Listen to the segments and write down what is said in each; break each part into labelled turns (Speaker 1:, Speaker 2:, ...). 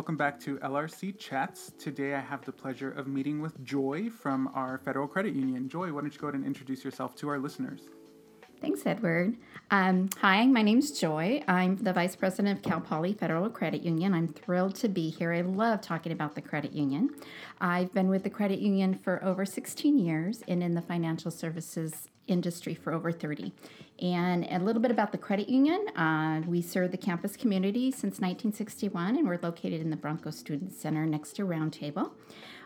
Speaker 1: welcome back to LRC Chats. Today I have the pleasure of meeting with Joy from our Federal Credit Union. Joy, why don't you go ahead and introduce yourself to our listeners?
Speaker 2: Thanks, Edward. Um, hi, my name's Joy. I'm the Vice President of Cal Poly Federal Credit Union. I'm thrilled to be here. I love talking about the credit union. I've been with the credit union for over 16 years and in the financial services industry for over 30. And a little bit about the credit union. Uh, we serve the campus community since 1961, and we're located in the Bronco Student Center next to Roundtable.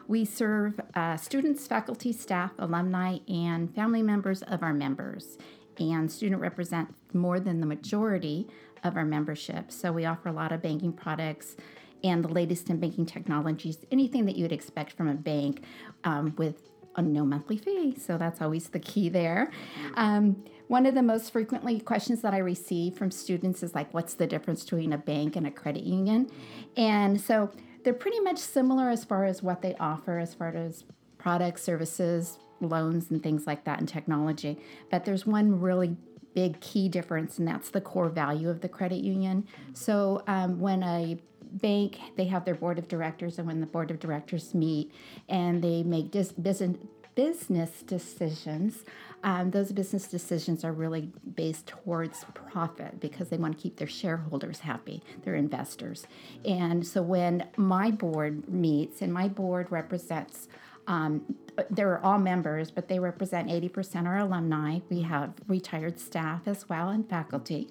Speaker 2: We serve uh, students, faculty, staff, alumni, and family members of our members. And student represent more than the majority of our membership. So we offer a lot of banking products and the latest in banking technologies, anything that you would expect from a bank um, with a no monthly fee. So that's always the key there. Um, one of the most frequently questions that I receive from students is like, what's the difference between a bank and a credit union? And so they're pretty much similar as far as what they offer, as far as products, services, loans, and things like that, and technology. But there's one really big key difference, and that's the core value of the credit union. So um, when a bank they have their board of directors and when the board of directors meet and they make dis- business business decisions um, those business decisions are really based towards profit because they want to keep their shareholders happy their investors. And so when my board meets and my board represents um, they're all members, but they represent 80% are alumni. We have retired staff as well and faculty.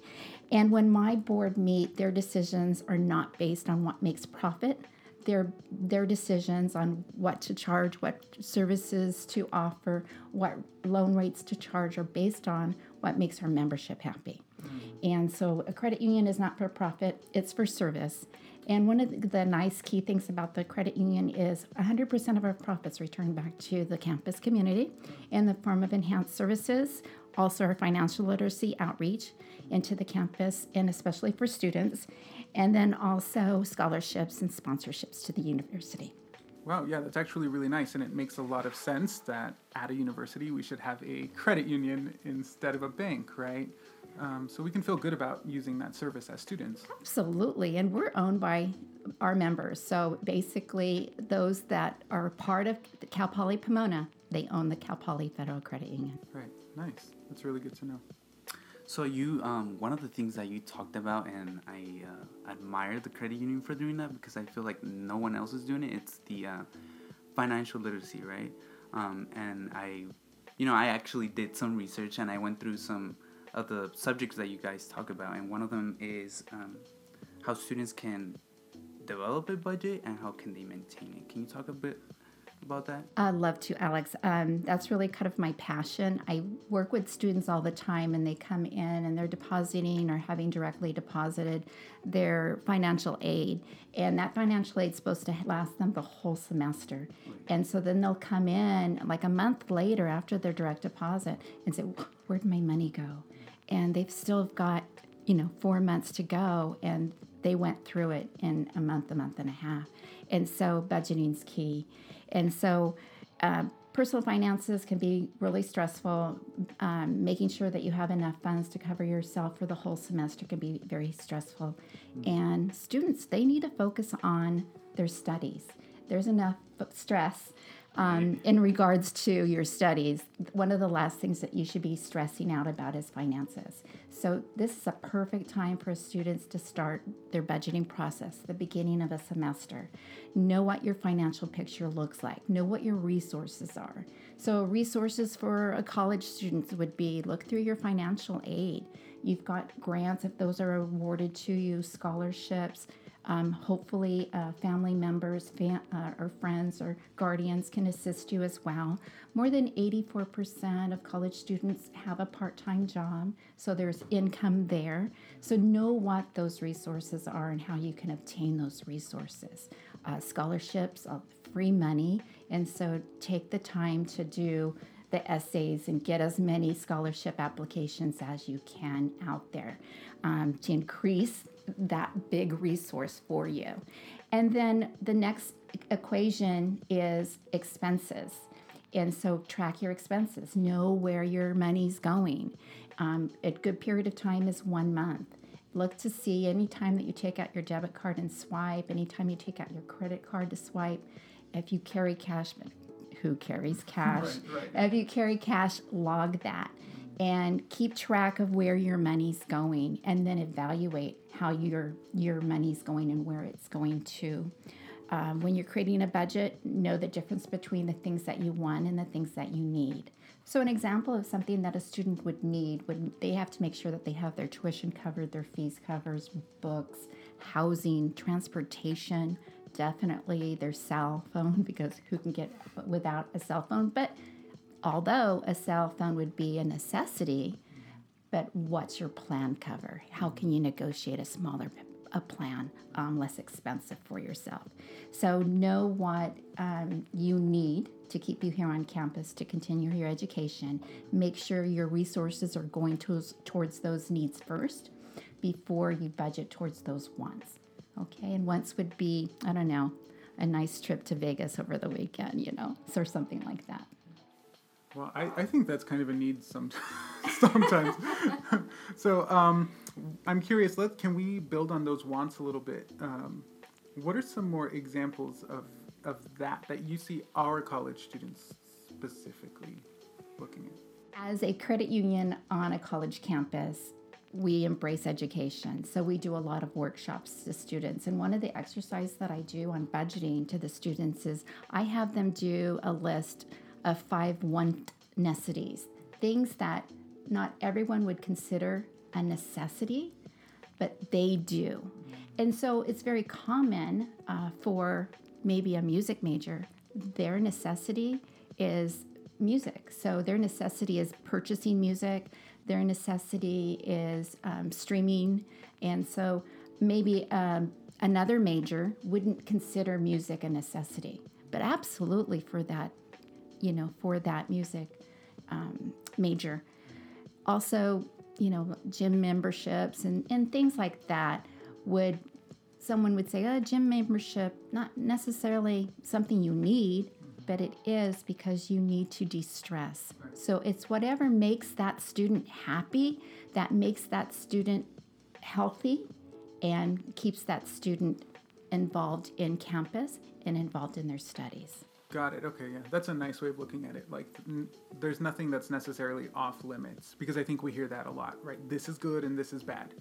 Speaker 2: And when my board meet, their decisions are not based on what makes profit. Their, their decisions on what to charge, what services to offer, what loan rates to charge are based on what makes our membership happy. Mm-hmm. And so a credit union is not for profit, it's for service. And one of the nice key things about the credit union is 100% of our profits return back to the campus community in the form of enhanced services, also our financial literacy outreach into the campus, and especially for students, and then also scholarships and sponsorships to the university.
Speaker 1: Wow, yeah, that's actually really nice, and it makes a lot of sense that at a university we should have a credit union instead of a bank, right? Um, so we can feel good about using that service as students.
Speaker 2: Absolutely, and we're owned by our members. So basically, those that are part of Cal Poly Pomona, they own the Cal Poly Federal Credit Union.
Speaker 1: Right, nice. That's really good to know.
Speaker 3: So you, um, one of the things that you talked about, and I uh, admire the credit union for doing that because I feel like no one else is doing it. It's the uh, financial literacy, right? Um, and I, you know, I actually did some research and I went through some of the subjects that you guys talk about, and one of them is um, how students can develop a budget and how can they maintain it. Can you talk a bit about that?
Speaker 2: I'd love to, Alex. Um, that's really kind of my passion. I work with students all the time, and they come in and they're depositing or having directly deposited their financial aid. And that financial aid is supposed to last them the whole semester. And so then they'll come in like a month later after their direct deposit and say, Where'd my money go? And they've still got, you know, four months to go. And they went through it in a month, a month and a half. And so budgeting's key. And so, uh, personal finances can be really stressful. Um, making sure that you have enough funds to cover yourself for the whole semester can be very stressful. Mm-hmm. And students, they need to focus on their studies. There's enough stress um, in regards to your studies, one of the last things that you should be stressing out about is finances. So, this is a perfect time for students to start their budgeting process, the beginning of a semester. Know what your financial picture looks like, know what your resources are. So, resources for a college student would be look through your financial aid. You've got grants if those are awarded to you, scholarships um, hopefully, uh, family members fam- uh, or friends or guardians can assist you as well. More than 84% of college students have a part time job, so there's income there. So, know what those resources are and how you can obtain those resources. Uh, scholarships, free money, and so take the time to do the essays and get as many scholarship applications as you can out there um, to increase that big resource for you. And then the next equation is expenses. and so track your expenses, know where your money's going. Um, a good period of time is one month. Look to see anytime that you take out your debit card and swipe, anytime you take out your credit card to swipe, if you carry cash, who carries cash?
Speaker 1: Right, right.
Speaker 2: If you carry cash, log that and keep track of where your money's going and then evaluate how your your money's going and where it's going to um, when you're creating a budget know the difference between the things that you want and the things that you need so an example of something that a student would need would they have to make sure that they have their tuition covered their fees covered books housing transportation definitely their cell phone because who can get without a cell phone but although a cell phone would be a necessity, but what's your plan cover? How can you negotiate a smaller a plan, um, less expensive for yourself? So know what um, you need to keep you here on campus to continue your education. Make sure your resources are going to, towards those needs first before you budget towards those wants. Okay, and wants would be, I don't know, a nice trip to Vegas over the weekend, you know, or something like that.
Speaker 1: Well, I, I think that's kind of a need some, sometimes. so um, I'm curious. Let can we build on those wants a little bit? Um, what are some more examples of of that that you see our college students specifically looking at?
Speaker 2: As a credit union on a college campus, we embrace education. So we do a lot of workshops to students. And one of the exercises that I do on budgeting to the students is I have them do a list of five want necessities, things that not everyone would consider a necessity, but they do. And so it's very common uh, for maybe a music major, their necessity is music. So their necessity is purchasing music, their necessity is um, streaming. And so maybe um, another major wouldn't consider music a necessity, but absolutely for that you know, for that music um, major. Also, you know, gym memberships and, and things like that would someone would say, oh, gym membership, not necessarily something you need, but it is because you need to de stress. So it's whatever makes that student happy, that makes that student healthy, and keeps that student involved in campus and involved in their studies.
Speaker 1: Got it. Okay, yeah. That's a nice way of looking at it. Like, n- there's nothing that's necessarily off limits because I think we hear that a lot, right? This is good and this is bad.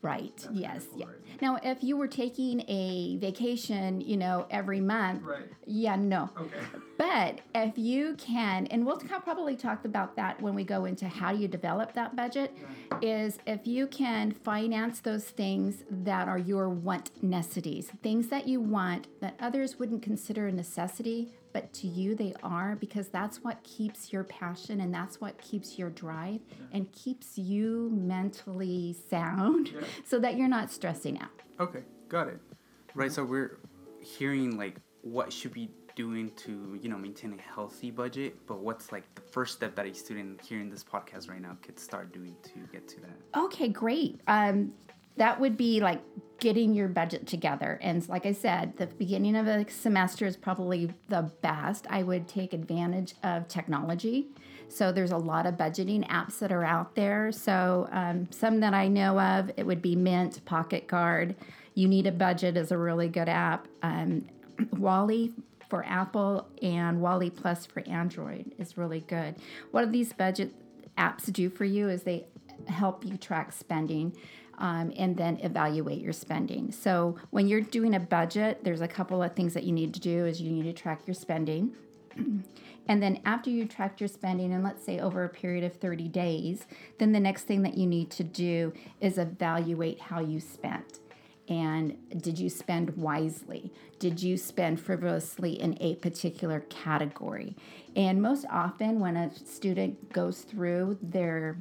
Speaker 2: Right. That's yes. Yeah. Now, if you were taking a vacation, you know, every month,
Speaker 1: right.
Speaker 2: yeah, no.
Speaker 1: Okay.
Speaker 2: But if you can, and we'll probably talk about that when we go into how you develop that budget, is if you can finance those things that are your want necessities, things that you want that others wouldn't consider a necessity, but to you they are because that's what keeps your passion and that's what keeps your drive yeah. and keeps you mentally sound yeah. so that you're not stressing out.
Speaker 1: Okay, got it.
Speaker 3: Right, so we're hearing like what should be doing to you know maintain a healthy budget but what's like the first step that a student hearing this podcast right now could start doing to get to that
Speaker 2: okay great um, that would be like getting your budget together. And like I said, the beginning of a semester is probably the best. I would take advantage of technology. So there's a lot of budgeting apps that are out there. So um, some that I know of, it would be Mint, Pocket Guard. You Need a Budget is a really good app. Um, Wally for Apple and Wally Plus for Android is really good. What do these budget apps do for you is they help you track spending um, and then evaluate your spending. So when you're doing a budget, there's a couple of things that you need to do is you need to track your spending. and then after you track your spending and let's say over a period of 30 days, then the next thing that you need to do is evaluate how you spent. And did you spend wisely? Did you spend frivolously in a particular category? And most often, when a student goes through their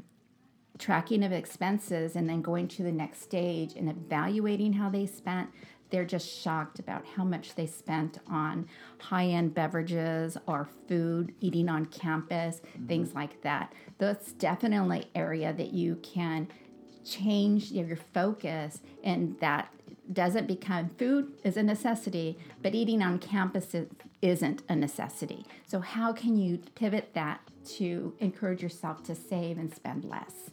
Speaker 2: tracking of expenses and then going to the next stage and evaluating how they spent they're just shocked about how much they spent on high-end beverages or food eating on campus mm-hmm. things like that that's definitely area that you can change your focus and that doesn't become food is a necessity, but eating on campus is, isn't a necessity. So, how can you pivot that to encourage yourself to save and spend less?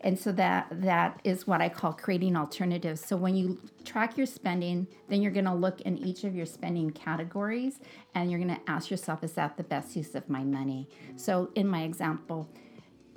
Speaker 2: And so that that is what I call creating alternatives. So when you track your spending, then you're going to look in each of your spending categories and you're going to ask yourself is that the best use of my money? So in my example,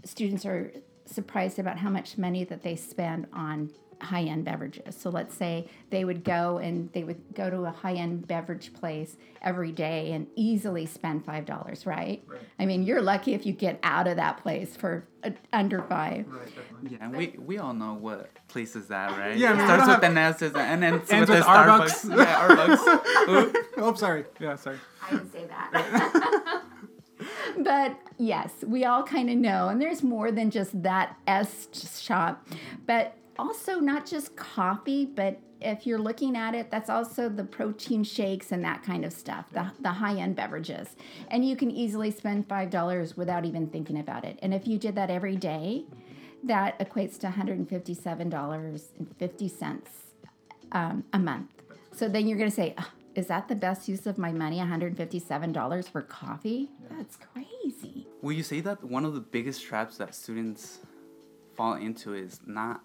Speaker 2: students are surprised about how much money that they spend on high end beverages. So let's say they would go and they would go to a high end beverage place every day and easily spend five dollars, right? right? I mean, you're lucky if you get out of that place for uh, under five.
Speaker 3: Right, definitely. Yeah, and we we all know what place is that, right?
Speaker 1: Yeah,
Speaker 3: it starts with an S and then ends with, with Starbucks.
Speaker 1: Starbucks. yeah, Starbucks. oh, sorry. Yeah, sorry.
Speaker 2: I didn't say that. but yes, we all kind of know, and there's more than just that S shop. But also not just coffee, but if you're looking at it, that's also the protein shakes and that kind of stuff, the, the high end beverages. And you can easily spend $5 without even thinking about it. And if you did that every day, that equates to $157.50 um, a month. So then you're going to say, oh, is that the best use of my money? $157 for coffee? That's crazy.
Speaker 3: Will you say that one of the biggest traps that students fall into is not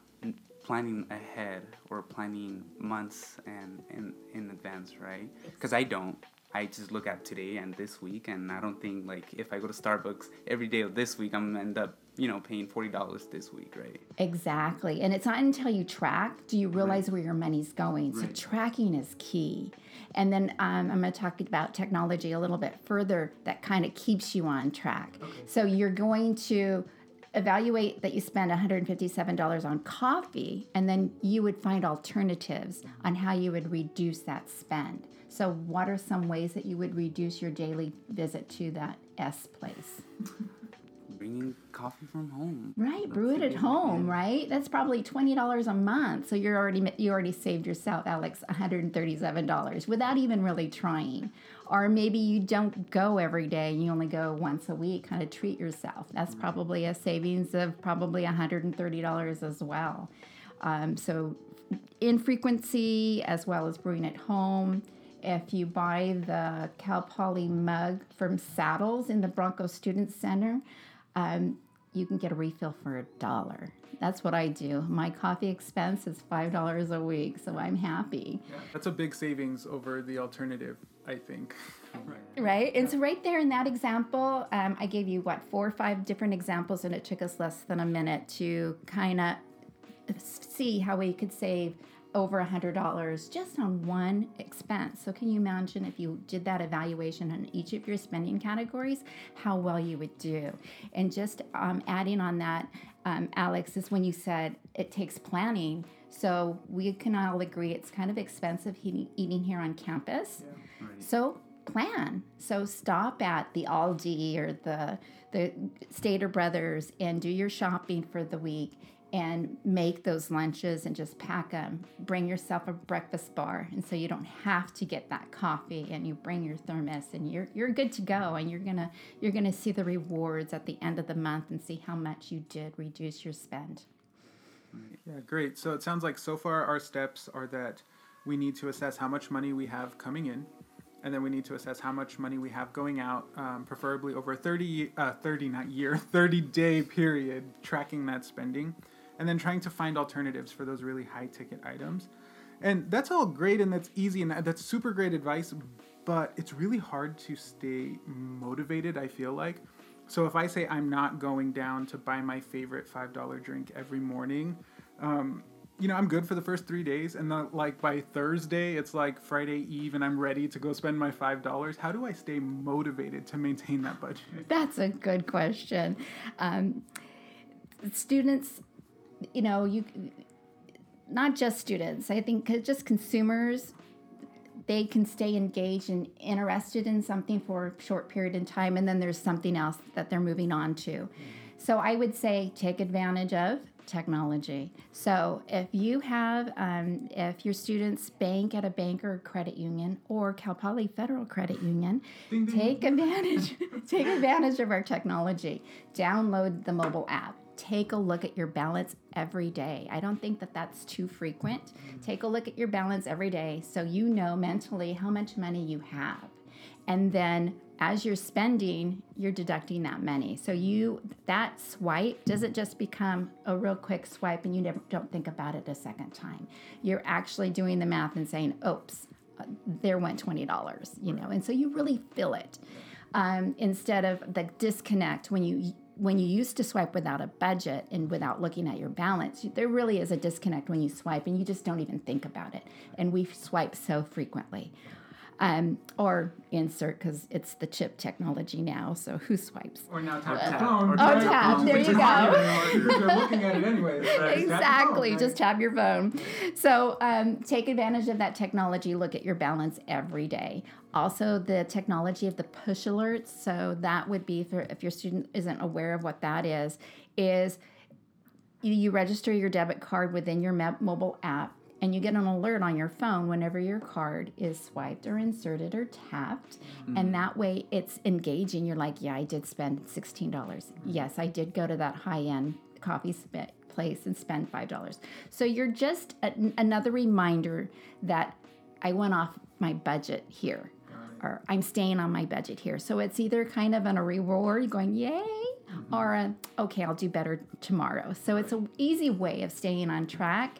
Speaker 3: planning ahead or planning months and in in advance, right? Because I don't. I just look at today and this week, and I don't think like if I go to Starbucks every day of this week, I'm gonna end up you know paying forty dollars this week, right?
Speaker 2: Exactly, and it's not until you track do you realize right. where your money's going. Right. So tracking is key. And then um, I'm going to talk about technology a little bit further that kind of keeps you on track. Okay. So you're going to evaluate that you spend $157 on coffee, and then you would find alternatives on how you would reduce that spend. So, what are some ways that you would reduce your daily visit to that S place?
Speaker 3: bringing coffee from home.
Speaker 2: Right, That's brew it at home, right? That's probably twenty dollars a month. So you're already you already saved yourself, Alex, one hundred and thirty-seven dollars without even really trying. Or maybe you don't go every day; you only go once a week. Kind of treat yourself. That's probably a savings of probably one hundred and thirty dollars as well. Um, so infrequency as well as brewing at home if you buy the Cal Poly mug from Saddles in the Bronco Student Center, um, you can get a refill for a dollar. That's what I do. My coffee expense is five dollars a week, so I'm happy.
Speaker 1: Yeah, that's a big savings over the alternative, I think.
Speaker 2: right. right, and so right there in that example, um, I gave you what four or five different examples, and it took us less than a minute to kind of see how we could save over a $100 just on one expense. So, can you imagine if you did that evaluation on each of your spending categories, how well you would do? And just um, adding on that, um, Alex, is when you said it takes planning. So, we can all agree it's kind of expensive eating here on campus. Yeah, right. So, plan. So, stop at the Aldi or the the Stater Brothers and do your shopping for the week and make those lunches and just pack them. Bring yourself a breakfast bar, and so you don't have to get that coffee. And you bring your thermos, and you're you're good to go. And you're gonna you're gonna see the rewards at the end of the month and see how much you did reduce your spend.
Speaker 1: Yeah, great. So it sounds like so far our steps are that we need to assess how much money we have coming in, and then we need to assess how much money we have going out, um, preferably over a 30, uh, 30 not year, 30 day period, tracking that spending and then trying to find alternatives for those really high ticket items. And that's all great and that's easy and that's super great advice, but it's really hard to stay motivated, I feel like. So if I say I'm not going down to buy my favorite $5 drink every morning, um, you know, I'm good for the first three days, and then like by Thursday, it's like Friday Eve, and I'm ready to go spend my five dollars. How do I stay motivated to maintain that budget?
Speaker 2: That's a good question. Um, students you know, you not just students. I think just consumers they can stay engaged and interested in something for a short period of time and then there's something else that they're moving on to. So I would say take advantage of technology. So if you have, um, if your students bank at a bank or credit union or Cal Poly Federal Credit Union, take advantage, take advantage of our technology. Download the mobile app take a look at your balance every day. I don't think that that's too frequent. Take a look at your balance every day so you know mentally how much money you have. And then as you're spending, you're deducting that money. So you that swipe doesn't just become a real quick swipe and you never don't think about it a second time. You're actually doing the math and saying, "Oops, there went twenty dollars," you know, and so you really feel it um, instead of the disconnect when you when you used to swipe without a budget and without looking at your balance, there really is a disconnect when you swipe and you just don't even think about it. And we swipe so frequently um, or insert because it's the chip technology now. So who swipes?
Speaker 1: Or now tap
Speaker 3: tap.
Speaker 1: your phone.
Speaker 3: Or
Speaker 2: Oh, tap. There you go.
Speaker 1: You're looking at it anyway.
Speaker 2: exactly. Just tap your phone. So um, take advantage of that technology. Look at your balance every day. Also, the technology of the push alerts. So that would be for if your student isn't aware of what that is, is you, you register your debit card within your mobile app and you get an alert on your phone whenever your card is swiped or inserted or tapped. And mm. that way it's engaging. You're like yeah i did spend $16 yes i did go to that high-end coffee sp- place and spend $5 so you're just a- another reminder that i went off my budget here or i'm staying on my budget here. So it's either kind of an, a reward going yay Mm-hmm. or a, okay i'll do better tomorrow. So it's an easy way of staying on track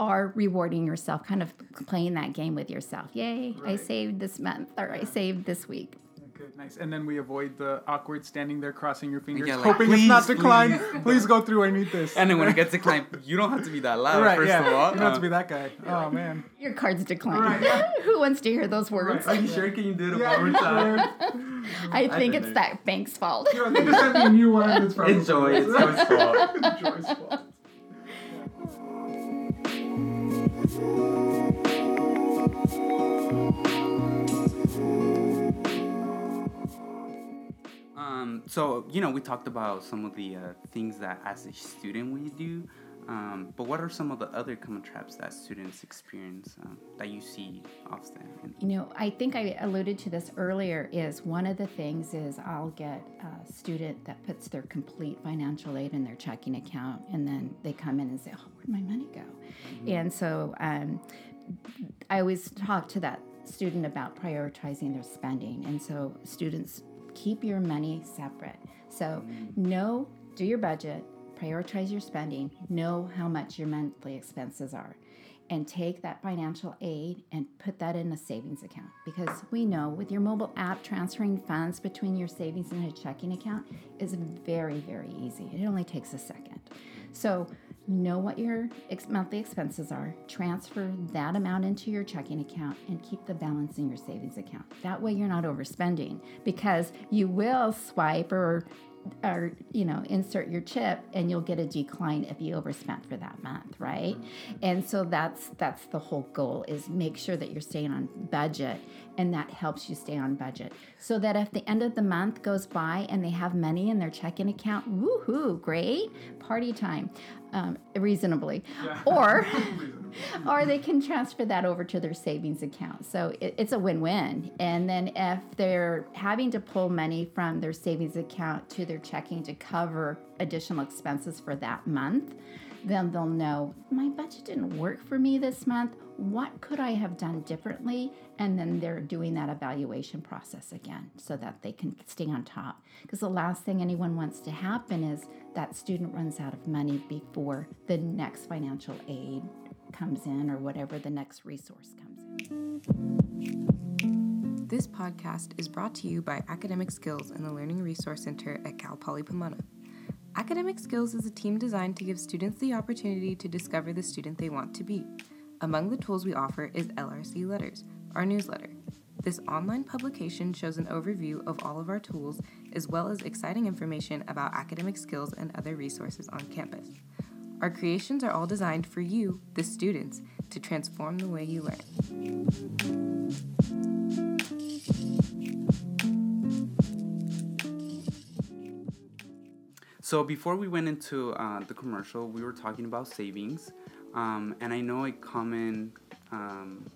Speaker 2: or rewarding yourself kind of playing that game with yourself. Yay i saved this month or i saved this week
Speaker 1: Good, nice. And then we avoid the awkward standing there crossing your fingers,
Speaker 3: Yeah, like,
Speaker 1: hoping it's not
Speaker 3: "Please,
Speaker 1: declined.
Speaker 3: please."
Speaker 1: Please. go through. I need this.
Speaker 3: And then when it gets declined, you don't have to be that loud.
Speaker 1: right,
Speaker 3: first
Speaker 1: yeah.
Speaker 3: of all,
Speaker 1: you don't have
Speaker 3: Uh,
Speaker 1: to be that guy. Oh man.
Speaker 2: your card's declined
Speaker 1: Right, yeah.
Speaker 2: who wants to hear those words
Speaker 3: Are you sure? Can you do it
Speaker 1: Yeah,
Speaker 3: one more time?
Speaker 2: i think
Speaker 3: did
Speaker 2: it's
Speaker 3: it.
Speaker 2: that bank's fault
Speaker 1: You know, they just sent me a new one. It's probably
Speaker 3: It's It's Joy's fault.
Speaker 1: Joy's fault.
Speaker 3: Um, so you know, we talked about some of the uh, things that as a student we do, um, but what are some of the other common traps that students experience um, that you see often?
Speaker 2: You know, I think I alluded to this earlier. Is one of the things is I'll get a student that puts their complete financial aid in their checking account, and then they come in and say, "Oh, where'd my money go?" And so um, I always talk to that student about prioritizing their spending, and so students keep your money separate. So mm-hmm. know, do your budget, prioritize your spending, know how much your monthly expenses are, and take that financial aid and put that in a savings account. Because we know with your mobile app, transferring funds between your savings and a checking account is very, very easy. It only takes a second. So know what your ex- monthly expenses are, transfer that amount into your checking account, and keep the balance in your savings account. That way, you're not overspending because you will swipe or or you know insert your chip and you'll get a decline if you overspent for that month right? And so that's that's the whole goal is make sure that you're staying on budget and that helps you stay on budget. So that if the end of the month goes by and they have money in their checking account woohoo great party time um, reasonably. Or or they can transfer that over to their savings account. So it, it's a win win. And then if they're having to pull money from their savings account to their checking to cover additional expenses for that month, then they'll know my budget didn't work for me this month. What could I have done differently? And then they're doing that evaluation process again so that they can stay on top. Because the last thing anyone wants to happen is that student runs out of money before the next financial aid comes in or whatever the next resource comes in.
Speaker 4: This podcast is brought to you by Academic Skills and the Learning Resource Center at Cal Poly Pomona. Academic Skills is a team designed to give students the opportunity to discover the student they want to be. Among the tools we offer is LRC Letters, our newsletter. This online publication shows an overview of all of our tools as well as exciting information about academic skills and other resources on campus. Our creations are all designed for you, the students, to transform the way you learn.
Speaker 3: So before we went into uh, the commercial, we were talking about savings, um, and I know a common um,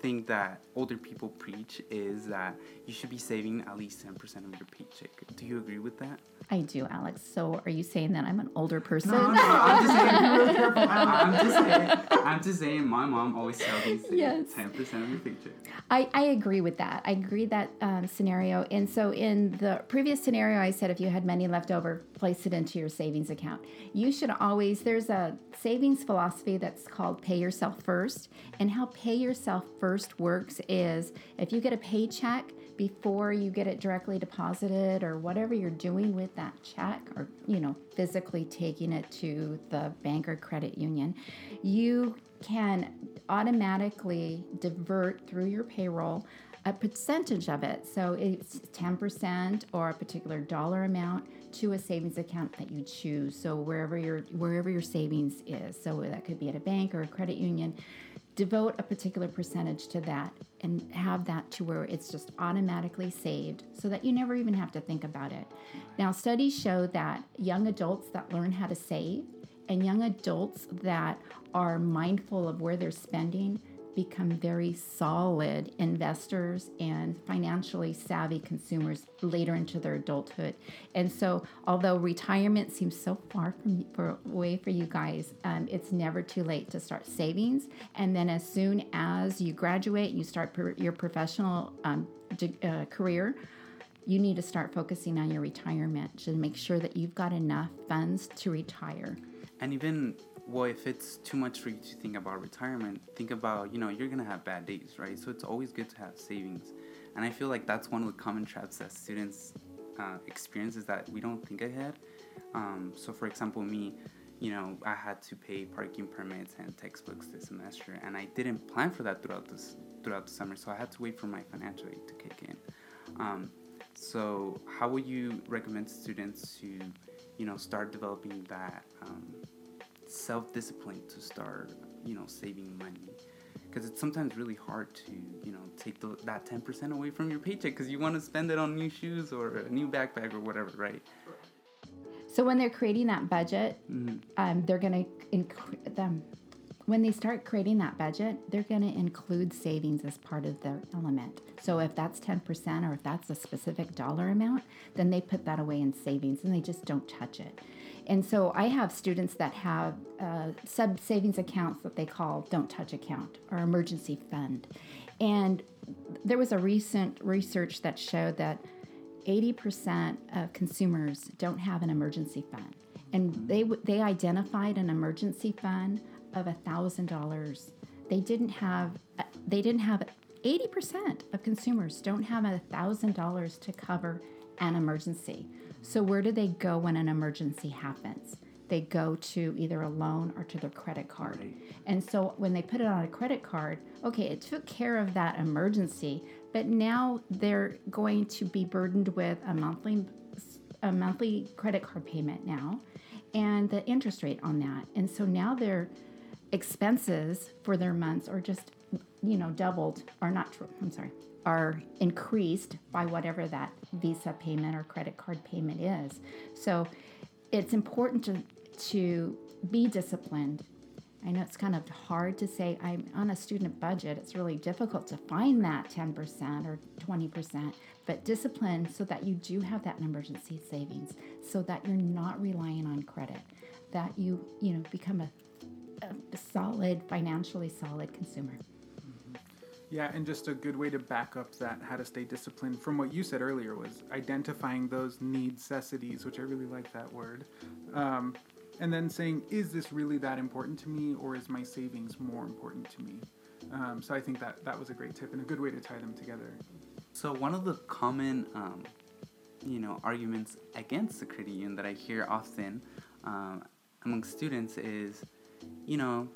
Speaker 3: thing that older people preach is that you should be saving at least 10% of your paycheck. Do you agree with that?
Speaker 2: I do, Alex. So are you saying that I'm an older person?
Speaker 3: No, no, I'm just saying. Really careful. I'm just saying. I'm just saying. My mom always tells me
Speaker 2: Yes.
Speaker 3: 10% of your paycheck.
Speaker 2: I, I agree with that. I agree that um, scenario. And so in the previous scenario, I said if you had money left over, place it into your savings account. You should always, there's a savings philosophy that's called pay yourself first. And how pay yourself first works is if you get a paycheck, before you get it directly deposited or whatever you're doing with that check or you know physically taking it to the bank or credit union you can automatically divert through your payroll a percentage of it. So it's 10% or a particular dollar amount to a savings account that you choose. So wherever your wherever your savings is so that could be at a bank or a credit union devote a particular percentage to that and have that to where it's just automatically saved so that you never even have to think about it. Now, studies show that young adults that learn how to save and young adults that are mindful of where they're spending become very solid investors and financially savvy consumers later into their adulthood. And so, although retirement seems so far from for away for you guys, um, it's never too late to start savings. And then, as soon as you graduate, you start per, your professional um, uh, career. You need to start focusing on your retirement to make sure that you've got enough funds to retire.
Speaker 3: And even well, if it's too much for you to think about retirement, think about you know you're gonna have bad days, right? So it's always good to have savings, and I feel like that's one of the common traps that students uh, experience is that we don't think ahead. Um, so, for example, me, you know, I had to pay parking permits and textbooks this semester, and I didn't plan for that throughout this throughout the summer, so I had to wait for my financial aid to kick in. Um, so, how would you recommend students to, you know, start developing that? Um, self-discipline to start you know saving money because it's sometimes really hard to you know take the, that 10% away from your paycheck because you want to spend it on new shoes or a new backpack or whatever right
Speaker 2: So when they're creating that budget,
Speaker 3: mm-hmm.
Speaker 2: um, they're going to inc- them when they start creating that budget, they're going to include savings as part of their element. So if that's 10% or if that's a specific dollar amount, then they put that away in savings and they just don't touch it. And so I have students that have uh, sub savings accounts that they call don't touch account or emergency fund. And there was a recent research that showed that 80% of consumers don't have an emergency fund. And they, they identified an emergency fund of $1,000. They didn't have, they didn't have 80% of consumers don't have $1,000 to cover an emergency. So, where do they go when an emergency happens? They go to either a loan or to their credit card.
Speaker 3: Right.
Speaker 2: And so, when they put it on a credit card, okay, it took care of that emergency, but now they're going to be burdened with a monthly a monthly credit card payment now and the interest rate on that. And so now their expenses for their months are just you know doubled or not true, I'm sorry are increased by whatever that visa payment or credit card payment is. So it's important to to be disciplined. I know it's kind of hard to say I'm on a student budget. It's really difficult to find that 10% or 20%, but discipline so that you do have that emergency savings so that you're not relying on credit, that you, you know, become a, a solid, financially solid consumer.
Speaker 1: Yeah, and just a good way to back up that how to stay disciplined from what you said earlier was identifying those necessities, which I really like that word. Um, and then saying, is this really that important to me, or is my savings more important to me? Um, so I think that that was a great tip and a good way to tie them together.
Speaker 3: So one of the common, um, you know, arguments against the credit union that I hear often um, among students is, you know,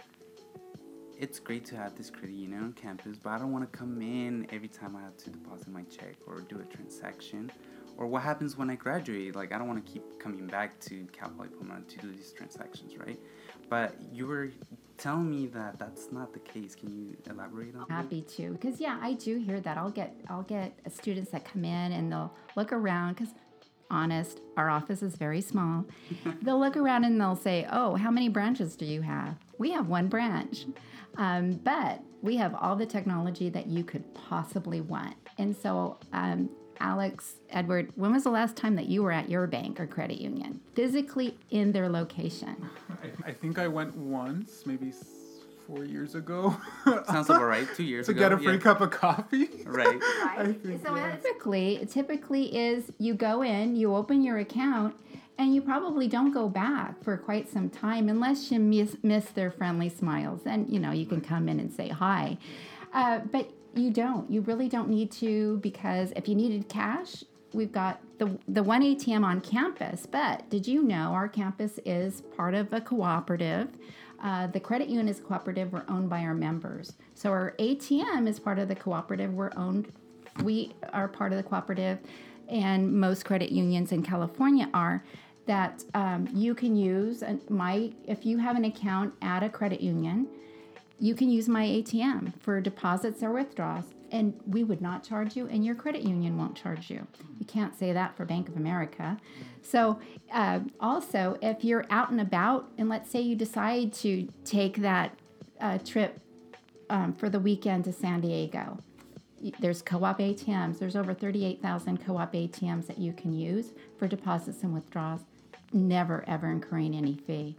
Speaker 3: it's great to have this credit union on campus, but I don't want to come in every time I have to deposit my check or do a transaction. Or what happens when I graduate? Like I don't want to keep coming back to Cal Poly Pomona to do these transactions, right? But you were telling me that that's not the case. Can you elaborate on that?
Speaker 2: Happy to, because yeah, I do hear that. I'll get I'll get students that come in and they'll look around because. Honest, our office is very small. they'll look around and they'll say, "Oh, how many branches do you have?" We have one branch, um, but we have all the technology that you could possibly want. And so, um, Alex, Edward, when was the last time that you were at your bank or credit union, physically in their location?
Speaker 1: I, I think I went once, maybe s- four years ago,
Speaker 3: Sounds about right. Two years
Speaker 1: to
Speaker 3: ago.
Speaker 1: get a free
Speaker 3: yeah.
Speaker 1: cup of coffee.
Speaker 3: Right.
Speaker 1: I think,
Speaker 2: so
Speaker 1: yeah.
Speaker 2: typically, typically is you go in, you open your account, and you probably don't go back for quite some time unless you miss, miss their friendly smiles. And you know you can come in and say hi, uh, but you don't. You really don't need to because if you needed cash, we've got the the one ATM on campus. But did you know our campus is part of a cooperative? Uh, the credit union is cooperative. We're owned by our members. So our ATM is part of the cooperative. We're owned. We are part of the cooperative, and most credit unions in California are. That um, you can use my if you have an account at a credit union, you can use my ATM for deposits or withdrawals, and we would not charge you, and your credit union won't charge you. You can't say that for Bank of America. So, uh, also, if you're out and about, and let's say you decide to take that uh, trip um, for the weekend to San Diego, there's co-op ATMs. There's over 38,000 co-op ATMs that you can use for deposits and withdrawals, never ever incurring any fee.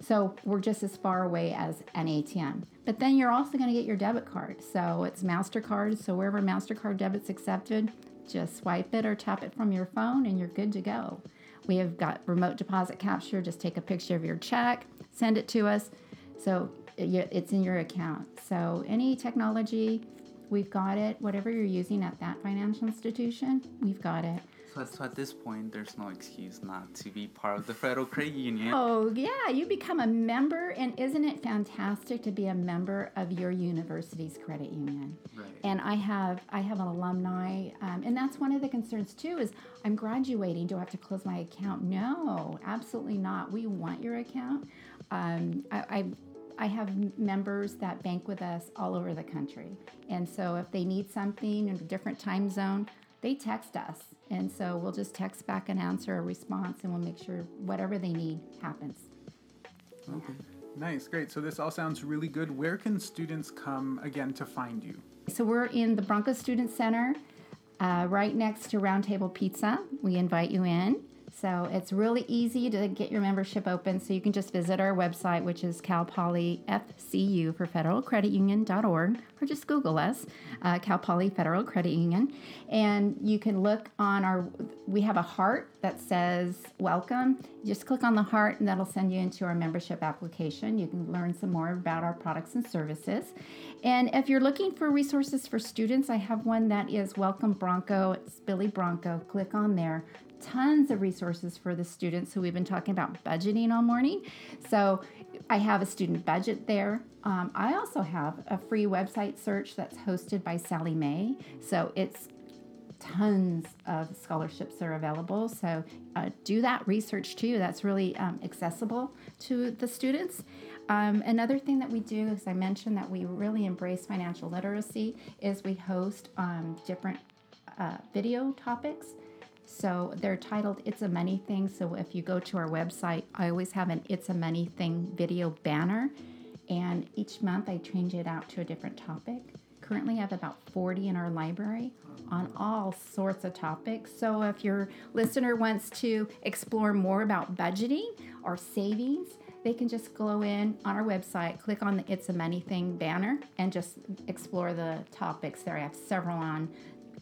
Speaker 2: So we're just as far away as an ATM. But then you're also going to get your debit card. So it's MasterCard. So wherever MasterCard debit's accepted, just swipe it or tap it from your phone and you're good to go. We have got remote deposit capture. Just take a picture of your check, send it to us. So uh, it's in your account. So any technology, we've got it. Whatever you're using at that financial institution, we've got it.
Speaker 3: So, at this point, there's no excuse not to be part of the Federal Credit Union.
Speaker 2: Oh, yeah, you become a member, and isn't it fantastic to be a member of your university's credit union?
Speaker 3: Right.
Speaker 2: And I have I have an alumni, um, and that's one of the concerns too. Is I'm graduating, do I have to close my account? No, absolutely not. We want your account. Um, I, I I have members that bank with us all over the country, and so if they need something in a different time zone, they text us, and so we'll just text back and answer a response, and we'll make sure whatever they need happens.
Speaker 3: Okay.
Speaker 1: Nice, great. So this all sounds really good. Where can students come again to find you?
Speaker 2: So we're in the Bronco Student Center, uh, right next to Roundtable Pizza. We invite you in. So it's really easy to get your membership open. So you can just visit our website, which is Cal Poly FCU for Federal Credit Union.org, or just Google us, uh, Cal Poly Federal Credit Union. And you can look on our, we have a heart that says welcome. Just click on the heart, and that'll send you into our membership application. You can learn some more about our products and services. And if you're looking for resources for students, I have one that is Welcome Bronco. It's Billy Bronco. Click on there. Tons of resources for the students who we've been talking about budgeting all morning. So I have a student budget there. Um, I also have a free website search that's hosted by Sallie Mae. So it's tons of scholarships are available. So uh, do that research too. That's really um, accessible to the students. Um, another thing that we do, as I mentioned, that we really embrace financial literacy is we host um, different uh, video topics. So they're titled It's a Money Thing. So if you go to our website, I always have an It's a Money Thing video banner. And each month I change it out to a different topic. Currently, I have about 40 in our library on all sorts of topics. So if your listener wants to explore more about budgeting or savings, they can just go in on our website, click on the It's a Money Thing banner, and just explore the topics there. I have several on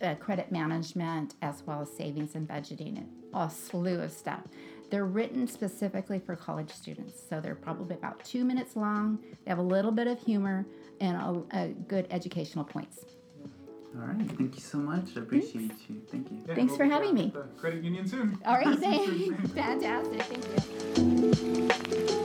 Speaker 2: uh, credit management as well as savings and budgeting and a slew of stuff. They're written specifically for college students, so they're probably about two minutes long. They have a little bit of humor and a, a good educational points.
Speaker 3: All right. Thank you so much. I appreciate you. Thank you.
Speaker 1: Yeah,
Speaker 2: Thanks
Speaker 1: we'll
Speaker 2: for having me.
Speaker 1: the Credit union soon.
Speaker 2: All right,
Speaker 1: See
Speaker 2: thanks. Fantastic. Thank you.